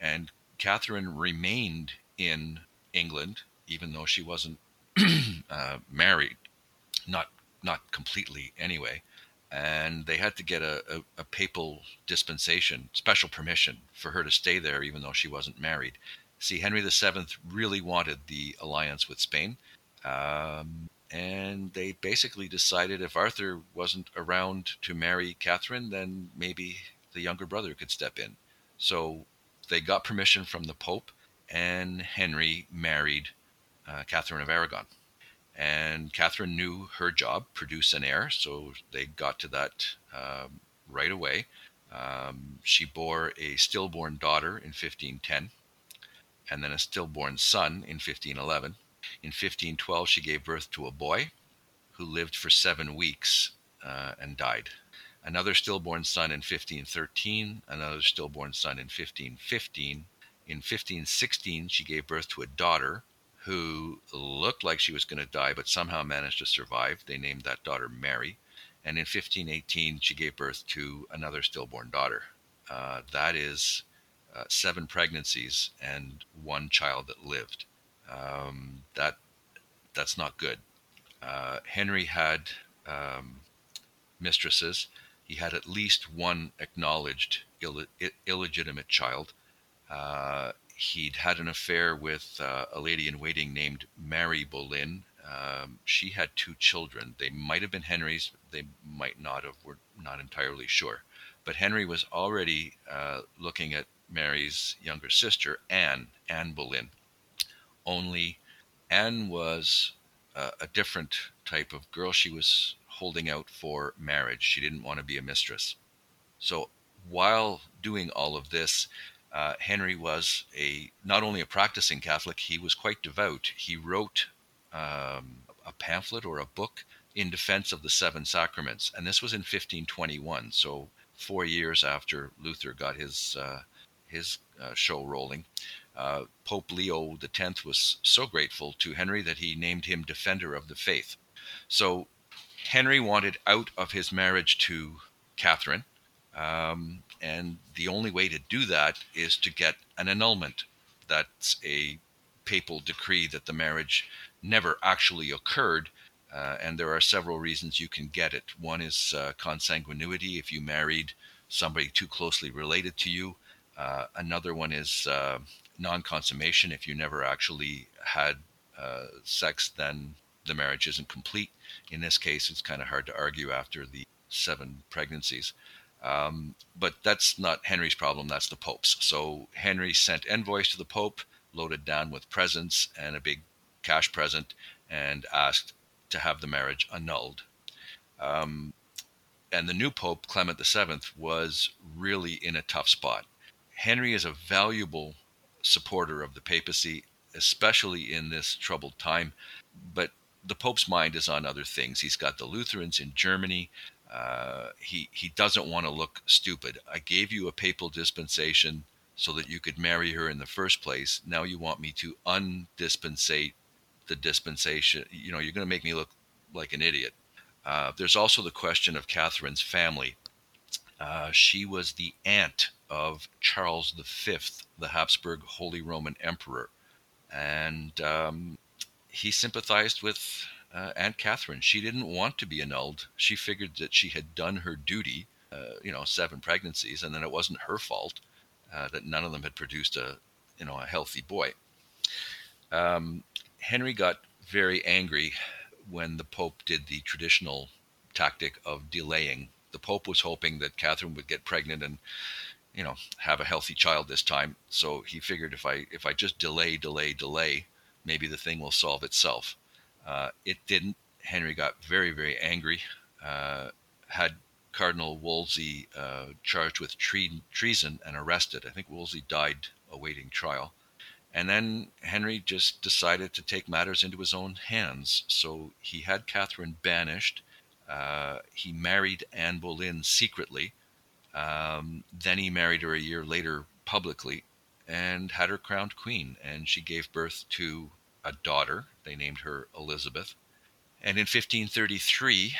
Speaker 2: And Catherine remained in England, even though she wasn't <clears throat> uh, married, not not completely anyway. and they had to get a, a, a, papal dispensation, special permission for her to stay there, even though she wasn't married. See, Henry VII really wanted the alliance with Spain, um, and they basically decided if Arthur wasn't around to marry Catherine, then maybe the younger brother could step in. So they got permission from the Pope, and Henry married uh, Catherine of Aragon. And Catherine knew her job, produce an heir, so they got to that um, right away. Um, she bore a stillborn daughter in 1510 and then a stillborn son in 1511. In 1512, she gave birth to a boy who lived for seven weeks uh, and died. Another stillborn son in 1513, another stillborn son in 1515. In 1516, she gave birth to a daughter who looked like she was going to die, but somehow managed to survive. They named that daughter Mary. And in 1518, she gave birth to another stillborn daughter. Uh, that is uh, seven pregnancies and one child that lived. Um, that that's not good. Uh, Henry had um, mistresses. He had at least one acknowledged Ill- illegitimate child. Uh, he'd had an affair with uh, a lady in waiting named Mary Boleyn. Um, she had two children. They might have been Henry's, they might not have. We're not entirely sure. But Henry was already uh, looking at Mary's younger sister, Anne, Anne Boleyn. Only Anne was uh, a different type of girl. She was holding out for marriage. She didn't want to be a mistress. So while doing all of this, uh, Henry was a not only a practicing Catholic, he was quite devout. He wrote um, a pamphlet or a book in defense of the seven sacraments, and this was in 1521. So four years after Luther got his uh, his uh, show rolling. Uh, Pope Leo X was so grateful to Henry that he named him Defender of the Faith. So Henry wanted out of his marriage to Catherine. Um, and the only way to do that is to get an annulment. That's a papal decree that the marriage never actually occurred. Uh, and there are several reasons you can get it. One is uh, consanguinity, if you married somebody too closely related to you. Uh, another one is uh, non consummation. If you never actually had uh, sex, then the marriage isn't complete. In this case, it's kind of hard to argue after the seven pregnancies. Um, but that's not Henry's problem, that's the Pope's. So Henry sent envoys to the Pope, loaded down with presents and a big cash present, and asked to have the marriage annulled. Um, and the new Pope, Clement VII, was really in a tough spot. Henry is a valuable supporter of the papacy, especially in this troubled time, but the Pope's mind is on other things. He's got the Lutherans in Germany. Uh, he he doesn't want to look stupid. I gave you a papal dispensation so that you could marry her in the first place. Now you want me to undispensate the dispensation. You know, you're going to make me look like an idiot. Uh, there's also the question of Catherine's family. Uh, she was the aunt of Charles V, the Habsburg Holy Roman Emperor, and um, he sympathized with uh, Aunt Catherine. She didn't want to be annulled. She figured that she had done her duty, uh, you know, seven pregnancies, and then it wasn't her fault uh, that none of them had produced a, you know, a healthy boy. Um, Henry got very angry when the Pope did the traditional tactic of delaying. The Pope was hoping that Catherine would get pregnant and, you know, have a healthy child this time. So he figured if I if I just delay, delay, delay, maybe the thing will solve itself. Uh, it didn't. Henry got very, very angry, uh, had Cardinal Wolsey uh, charged with tre- treason and arrested. I think Wolsey died awaiting trial. And then Henry just decided to take matters into his own hands. So he had Catherine banished. Uh, he married Anne Boleyn secretly. Um, then he married her a year later publicly and had her crowned queen. And she gave birth to a daughter. They named her Elizabeth. And in 1533,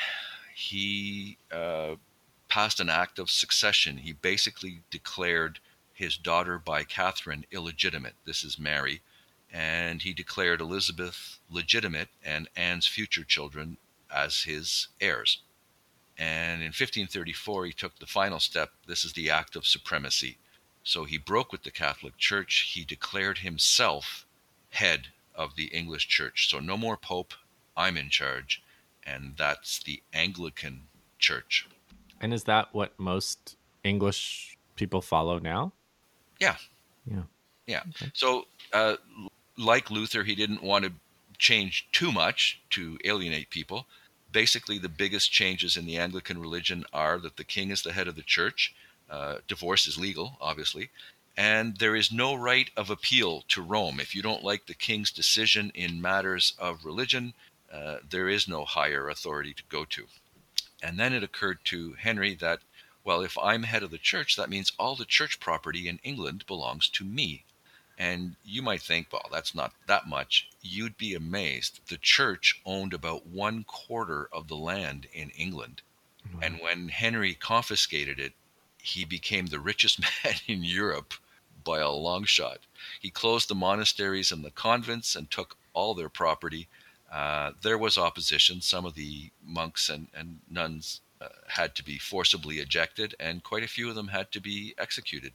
Speaker 2: he uh, passed an act of succession. He basically declared his daughter by Catherine illegitimate. This is Mary. And he declared Elizabeth legitimate and Anne's future children as his heirs. And in 1534, he took the final step. This is the Act of Supremacy. So he broke with the Catholic Church. He declared himself head of the English Church. So no more Pope, I'm in charge. And that's the Anglican Church.
Speaker 1: And is that what most English people follow now?
Speaker 2: Yeah.
Speaker 1: Yeah.
Speaker 2: Yeah. Okay. So, uh, like Luther, he didn't want to change too much to alienate people. Basically, the biggest changes in the Anglican religion are that the king is the head of the church. Uh, divorce is legal, obviously, and there is no right of appeal to Rome. If you don't like the king's decision in matters of religion, uh, there is no higher authority to go to. And then it occurred to Henry that, well, if I'm head of the church, that means all the church property in England belongs to me. And you might think, well, that's not that much. You'd be amazed. The church owned about one quarter of the land in England. Mm-hmm. And when Henry confiscated it, he became the richest <laughs> man in Europe by a long shot. He closed the monasteries and the convents and took all their property. Uh, there was opposition. Some of the monks and, and nuns uh, had to be forcibly ejected, and quite a few of them had to be executed.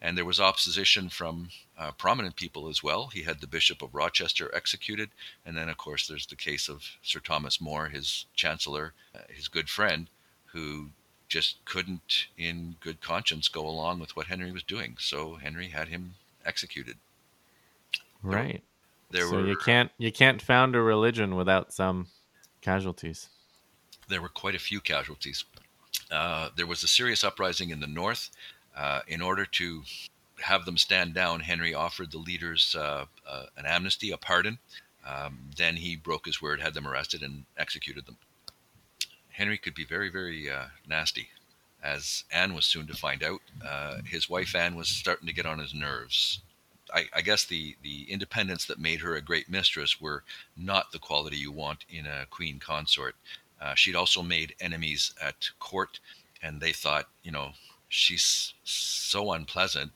Speaker 2: And there was opposition from uh, prominent people as well. He had the Bishop of Rochester executed. And then, of course, there's the case of Sir Thomas More, his chancellor, uh, his good friend, who just couldn't, in good conscience, go along with what Henry was doing. So Henry had him executed.
Speaker 1: Right. There, there so were, you can't you can't found a religion without some casualties.
Speaker 2: There were quite a few casualties. Uh, there was a serious uprising in the north. Uh, in order to have them stand down, Henry offered the leaders uh, uh an amnesty, a pardon. Um, then he broke his word, had them arrested, and executed them. Henry could be very, very uh, nasty, as Anne was soon to find out. Uh, his wife Anne was starting to get on his nerves. I, I, guess the, the independence that made her a great mistress were not the quality you want in a queen consort. Uh, she'd also made enemies at court, and they thought, you know, she's so unpleasant.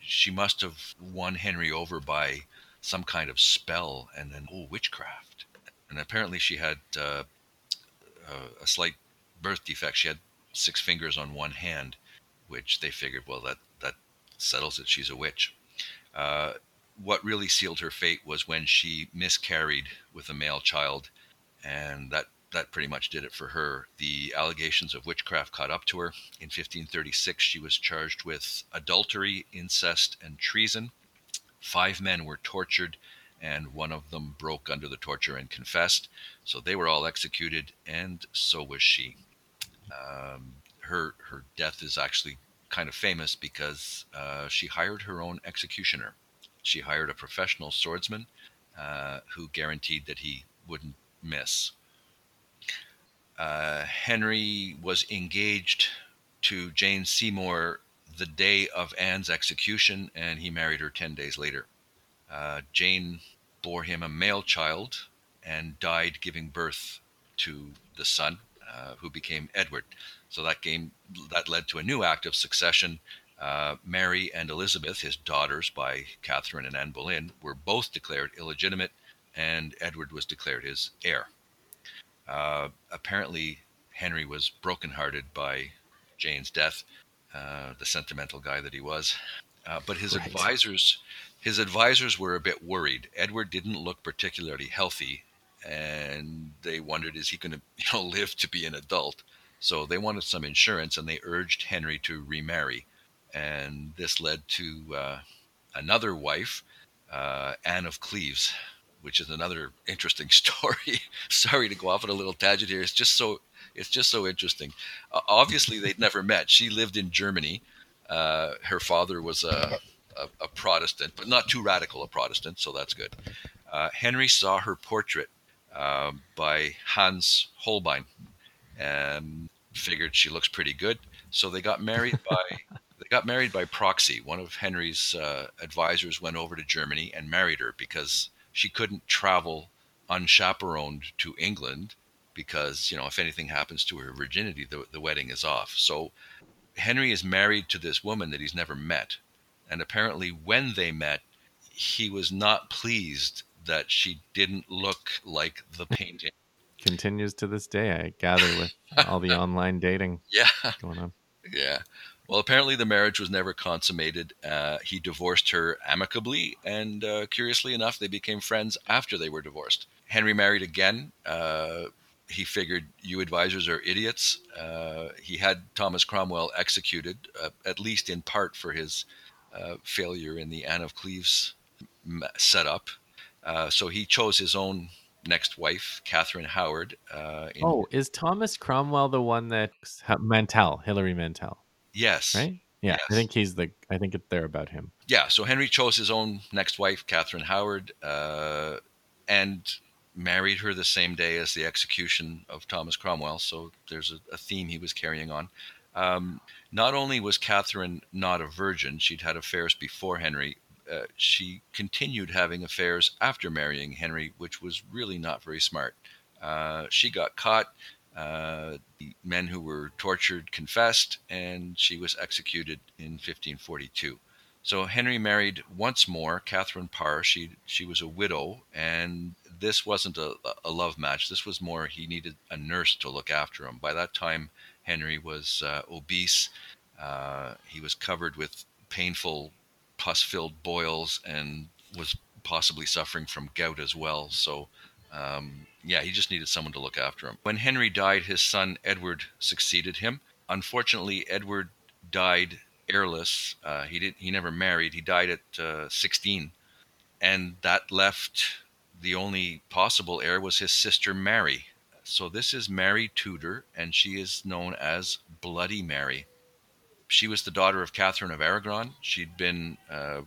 Speaker 2: She must have won Henry over by some kind of spell and then, oh, witchcraft. And apparently she had uh, a, slight birth defect. She had six fingers on one hand, which they figured, well, that that settles it. She's a witch. Uh, what really sealed her fate was when she miscarried with a male child, and that that pretty much did it for her. The allegations of witchcraft caught up to her. In 1536, she was charged with adultery, incest, and treason. Five men were tortured and one of them broke under the torture and confessed. So they were all executed, and so was she. Um, her her death is actually kind of famous because uh, she hired her own executioner. She hired a professional swordsman uh, who guaranteed that he wouldn't miss. Uh, Henry was engaged to Jane Seymour the day of Anne's execution, and he married her 10 days later. Uh, Jane bore him a male child and died giving birth to the son, uh, who became Edward. So that game that led to a new act of succession. Uh, Mary and Elizabeth, his daughters by Catherine and Anne Boleyn, were both declared illegitimate, and Edward was declared his heir. Uh, apparently, Henry was brokenhearted by Jane's death, uh, the sentimental guy that he was. Uh, but his right. advisors, his advisors were a bit worried. Edward didn't look particularly healthy, and they wondered, is he going <laughs> to, you know, live to be an adult? So they wanted some insurance, and they urged Henry to remarry, and this led to uh, another wife, uh, Anne of Cleves, which is another <laughs> interesting story. Sorry to go off on a little tangent here. It's just so it's just so interesting. Uh, obviously, they'd never met. She lived in Germany. Uh, her father was a, a, a, Protestant, but not too radical a Protestant, so that's good. Uh, Henry saw her portrait um, by Hans Holbein and figured she looks pretty good. So they got married by <laughs> they got married by proxy. One of Henry's uh, advisors went over to Germany and married her because she couldn't travel unchaperoned to England because you know if anything happens to her virginity, the, the wedding is off. So Henry is married to this woman that he's never met. And apparently, when they met, he was not pleased that she didn't look like the <laughs> painting.
Speaker 1: continues to this day. I gather with all the <laughs> online dating
Speaker 2: Yeah,
Speaker 1: going on.
Speaker 2: yeah. Well, apparently the marriage was never consummated. Uh, he divorced her amicably, and uh, curiously enough, they became friends after they were divorced. Henry married again. Uh, he figured you advisors are idiots. Uh, he had Thomas Cromwell executed, uh, at least in part for his uh, failure in the Anne of Cleves setup. Uh, so he chose his own next wife, Catherine Howard. Uh, in,
Speaker 1: Oh, is Thomas Cromwell the one that Mantel, Hilary Mantel,
Speaker 2: yes.
Speaker 1: right? Yeah, I think he's the. I think it's they're about him.
Speaker 2: yeah, so Henry chose his own next wife, Catherine Howard, uh, and married her the same day as the execution of Thomas Cromwell. So there's a, a theme he was carrying on. Um, not only was Catherine not a virgin, she'd had affairs before Henry. Uh, she continued having affairs after marrying Henry, which was really not very smart. Uh, she got caught. Uh, the men who were tortured confessed, and she was executed in 1542. So Henry married once more Catherine Parr. She she was a widow, and this wasn't a, a love match. This was more he needed a nurse to look after him. By that time, Henry was uh, obese. Uh, he was covered with painful pus-filled boils and was possibly suffering from gout as well. So. Um, yeah, he just needed someone to look after him. When Henry died, his son Edward succeeded him. Unfortunately, Edward died heirless. Uh, he did. He never married. He died at uh, 16, and that left the only possible heir was his sister Mary. So this is Mary Tudor, and she is known as Bloody Mary. She was the daughter of Catherine of Aragon. She'd been uh,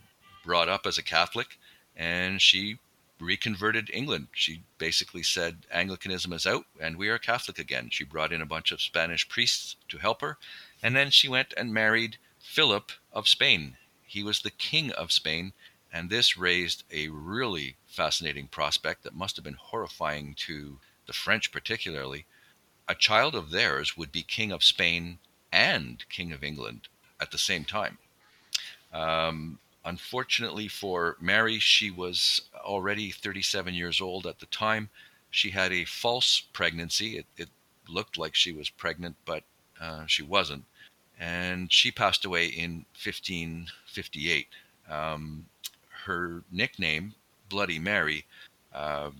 Speaker 2: brought up as a Catholic, and she reconverted England. She basically said Anglicanism is out and we are Catholic again. She brought in a bunch of Spanish priests to help her, and then she went and married Philip of Spain. He was the king of Spain, and this raised a really fascinating prospect that must have been horrifying to the French, particularly. A child of theirs would be king of Spain and king of England at the same time. Um, unfortunately for Mary, she was already 37 years old at the time. She had a false pregnancy. It, it looked like she was pregnant, but uh, she wasn't. And she passed away in 1558. Um, her nickname, Bloody Mary, uh,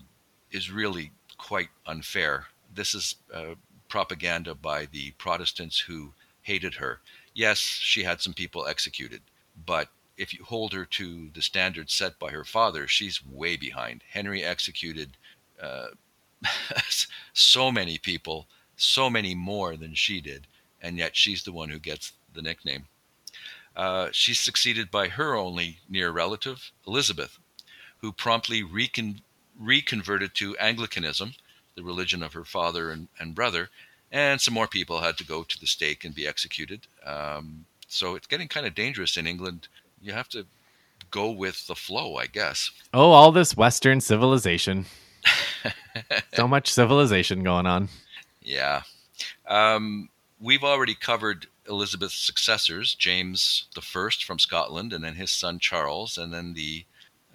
Speaker 2: is really quite unfair. This is uh, propaganda by the Protestants who hated her. Yes, she had some people executed, but if you hold her to the standards set by her father, she's way behind. Henry executed uh, <laughs> so many people, so many more than she did, and yet she's the one who gets the nickname. Uh, she's succeeded by her only near relative, Elizabeth, who promptly recon- reconverted to Anglicanism, the religion of her father and, and brother, and some more people had to go to the stake and be executed. Um, so it's getting kind of dangerous in England you have to go with the flow, I guess.
Speaker 1: Oh, all this Western civilization. <laughs> so much civilization going on.
Speaker 2: Yeah. Um, we've already covered Elizabeth's successors, James I from Scotland, and then his son Charles, and then the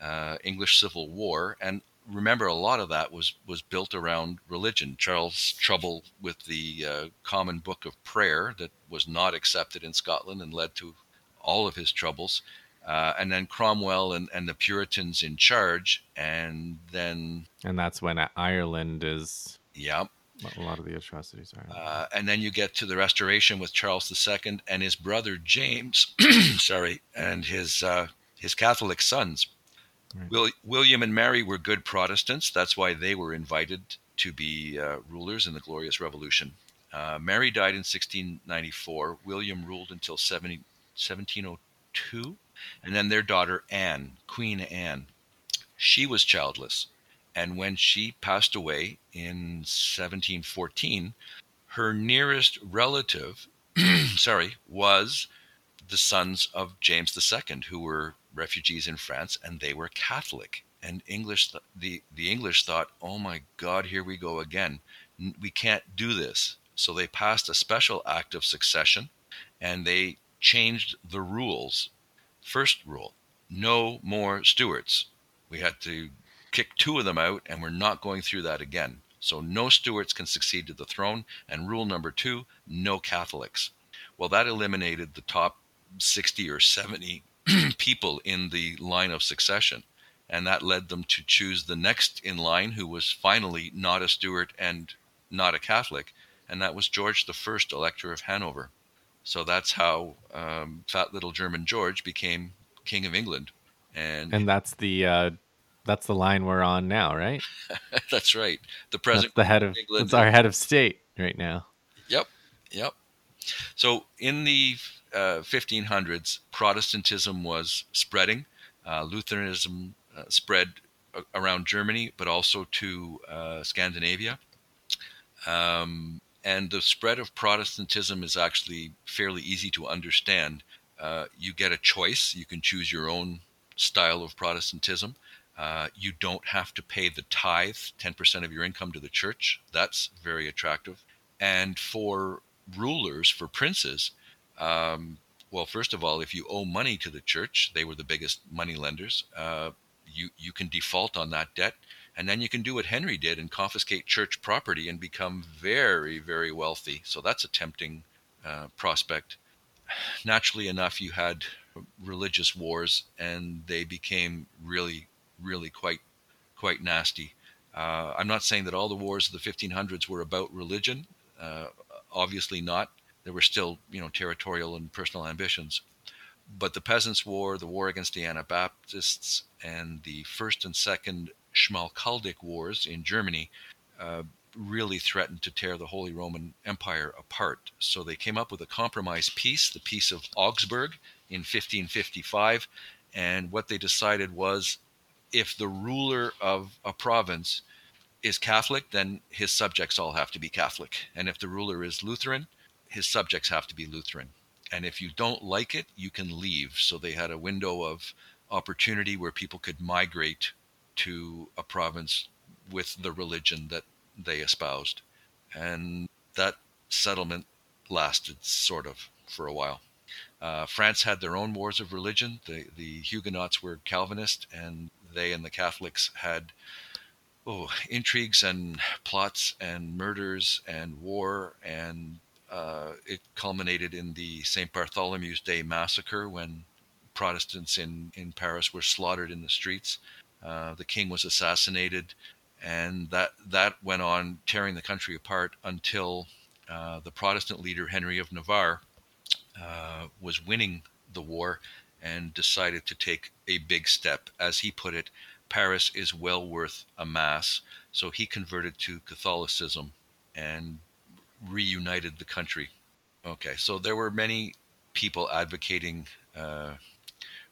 Speaker 2: uh, English Civil War. And remember, a lot of that was was built around religion. Charles' trouble with the uh, Common Book of Prayer that was not accepted in Scotland and led to all of his troubles. Uh, and then Cromwell and, and the Puritans in charge, and then
Speaker 1: And that's when Ireland is.
Speaker 2: yeah,
Speaker 1: A lot of the atrocities are.
Speaker 2: uh, and then you get to the Restoration with Charles II and his brother James, <coughs> sorry, and his uh, his Catholic sons. Will, William and Mary were good Protestants. That's why they were invited to be uh, rulers in the Glorious Revolution. Uh, Mary died in 1694. William ruled until 70, 1702. And then their daughter Anne, Queen Anne, she was childless. And when she passed away in 1714, her nearest relative, <clears throat> sorry, was the sons of James II, who were refugees in France, and they were Catholic. And English, the the English thought, "Oh my God, here we go again. We can't do this." So they passed a special act of succession, and they changed the rules. First rule: no more Stuarts. We had to kick two of them out, and we're not going through that again. So no Stuarts can succeed to the throne. And rule number two no Catholics. Well, that eliminated the top 60 or 70 <clears throat> people in the line of succession. And that led them to choose the next in line, who was finally not a Stuart and not a Catholic, and that was George I, Elector of Hanover. So that's how um, fat little German George became King of England. And,
Speaker 1: and that's the uh, that's the line we're on now, right? <laughs>
Speaker 2: that's right. The president,
Speaker 1: that's the head of England. That's our head of state right now.
Speaker 2: Yep, yep. So in the uh, 1500s, Protestantism was spreading. Uh, Lutheranism uh, spread around Germany, but also to uh, Scandinavia. Um, and the spread of Protestantism is actually fairly easy to understand. Uh, you get a choice, you can choose your own style of Protestantism. Uh, you don't have to pay the tithe, 10% of your income to the church. That's very attractive. And for rulers, for princes, um, well, first of all, if you owe money to the church, they were the biggest money lenders. Uh, you you can default on that debt, and then you can do what Henry did and confiscate church property and become very very wealthy. So that's a tempting uh, prospect. Naturally enough, you had religious wars, and they became really really quite quite nasty. Uh, I'm not saying that all the wars of the 1500s were about religion. Uh, obviously not. There were still, you know, territorial and personal ambitions. But the Peasants' War, the war against the Anabaptists, and the First and Second Schmalkaldic Wars in Germany uh, really threatened to tear the Holy Roman Empire apart. So they came up with a compromise peace, the Peace of Augsburg in 1555. And what they decided was if the ruler of a province is Catholic, then his subjects all have to be Catholic. And if the ruler is Lutheran, his subjects have to be Lutheran and if you don't like it, you can leave. So they had a window of opportunity where people could migrate to a province with the religion that they espoused. And that settlement lasted sort of for a while. Uh, France had their own wars of religion. The, the Huguenots were Calvinist, and they and the Catholics had oh, intrigues and plots and murders and war and uh, it culminated in the St. Bartholomew's Day massacre when Protestants in, in Paris were slaughtered in the streets. Uh, the king was assassinated, and that, that went on tearing the country apart until uh, the Protestant leader Henry of Navarre uh, was winning the war and decided to take a big step. As he put it, Paris is well worth a mass. So he converted to Catholicism and reunited the country. Okay, so there were many people advocating uh,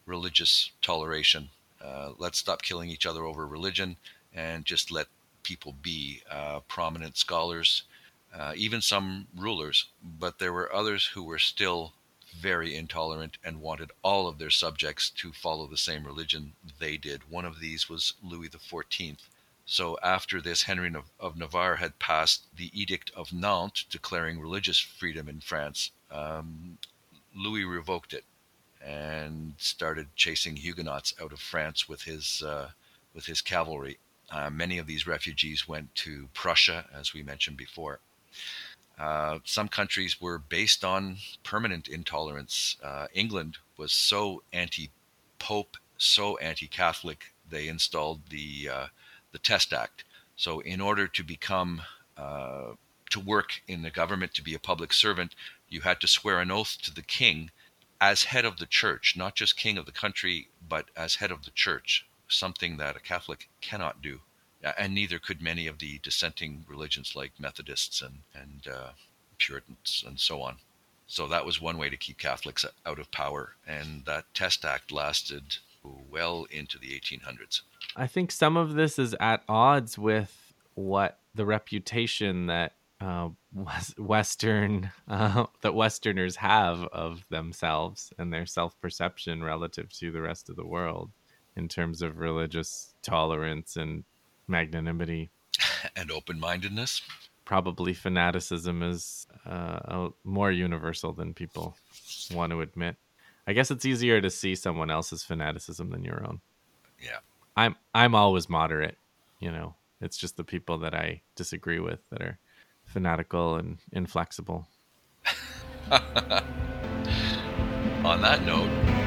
Speaker 2: religious toleration. Uh, let's stop killing each other over religion and just let people be uh, prominent scholars, uh, even some rulers. But there were others who were still very intolerant and wanted all of their subjects to follow the same religion they did. One of these was Louis XIV. So after this, Henry of Navarre had passed the Edict of Nantes declaring religious freedom in France. Um, Louis revoked it and started chasing Huguenots out of France with his uh, with his cavalry. Uh, many of these refugees went to Prussia, as we mentioned before. Uh, some countries were based on permanent intolerance. Uh, England was so anti-pope, so anti-Catholic, they installed the uh, the Test Act. So, in order to become uh, to work in the government, to be a public servant, you had to swear an oath to the king as head of the church, not just king of the country, but as head of the church, something that a Catholic cannot do. And neither could many of the dissenting religions like Methodists and, and uh, Puritans and so on. So that was one way to keep Catholics out of power. And that Test Act lasted well into the 1800s.
Speaker 1: I think some of this is at odds with what the reputation that uh, Western <laughs> uh, that Westerners have of themselves and their self perception relative to the rest of the world in terms of religious tolerance and magnanimity <laughs>
Speaker 2: and open mindedness.
Speaker 1: Probably fanaticism is uh, more universal than people want to admit. I guess it's easier to see someone else's fanaticism than your own.
Speaker 2: Yeah.
Speaker 1: I'm I'm always moderate, you know. It's just the people that I disagree with that are fanatical and inflexible. <laughs>
Speaker 2: On that note,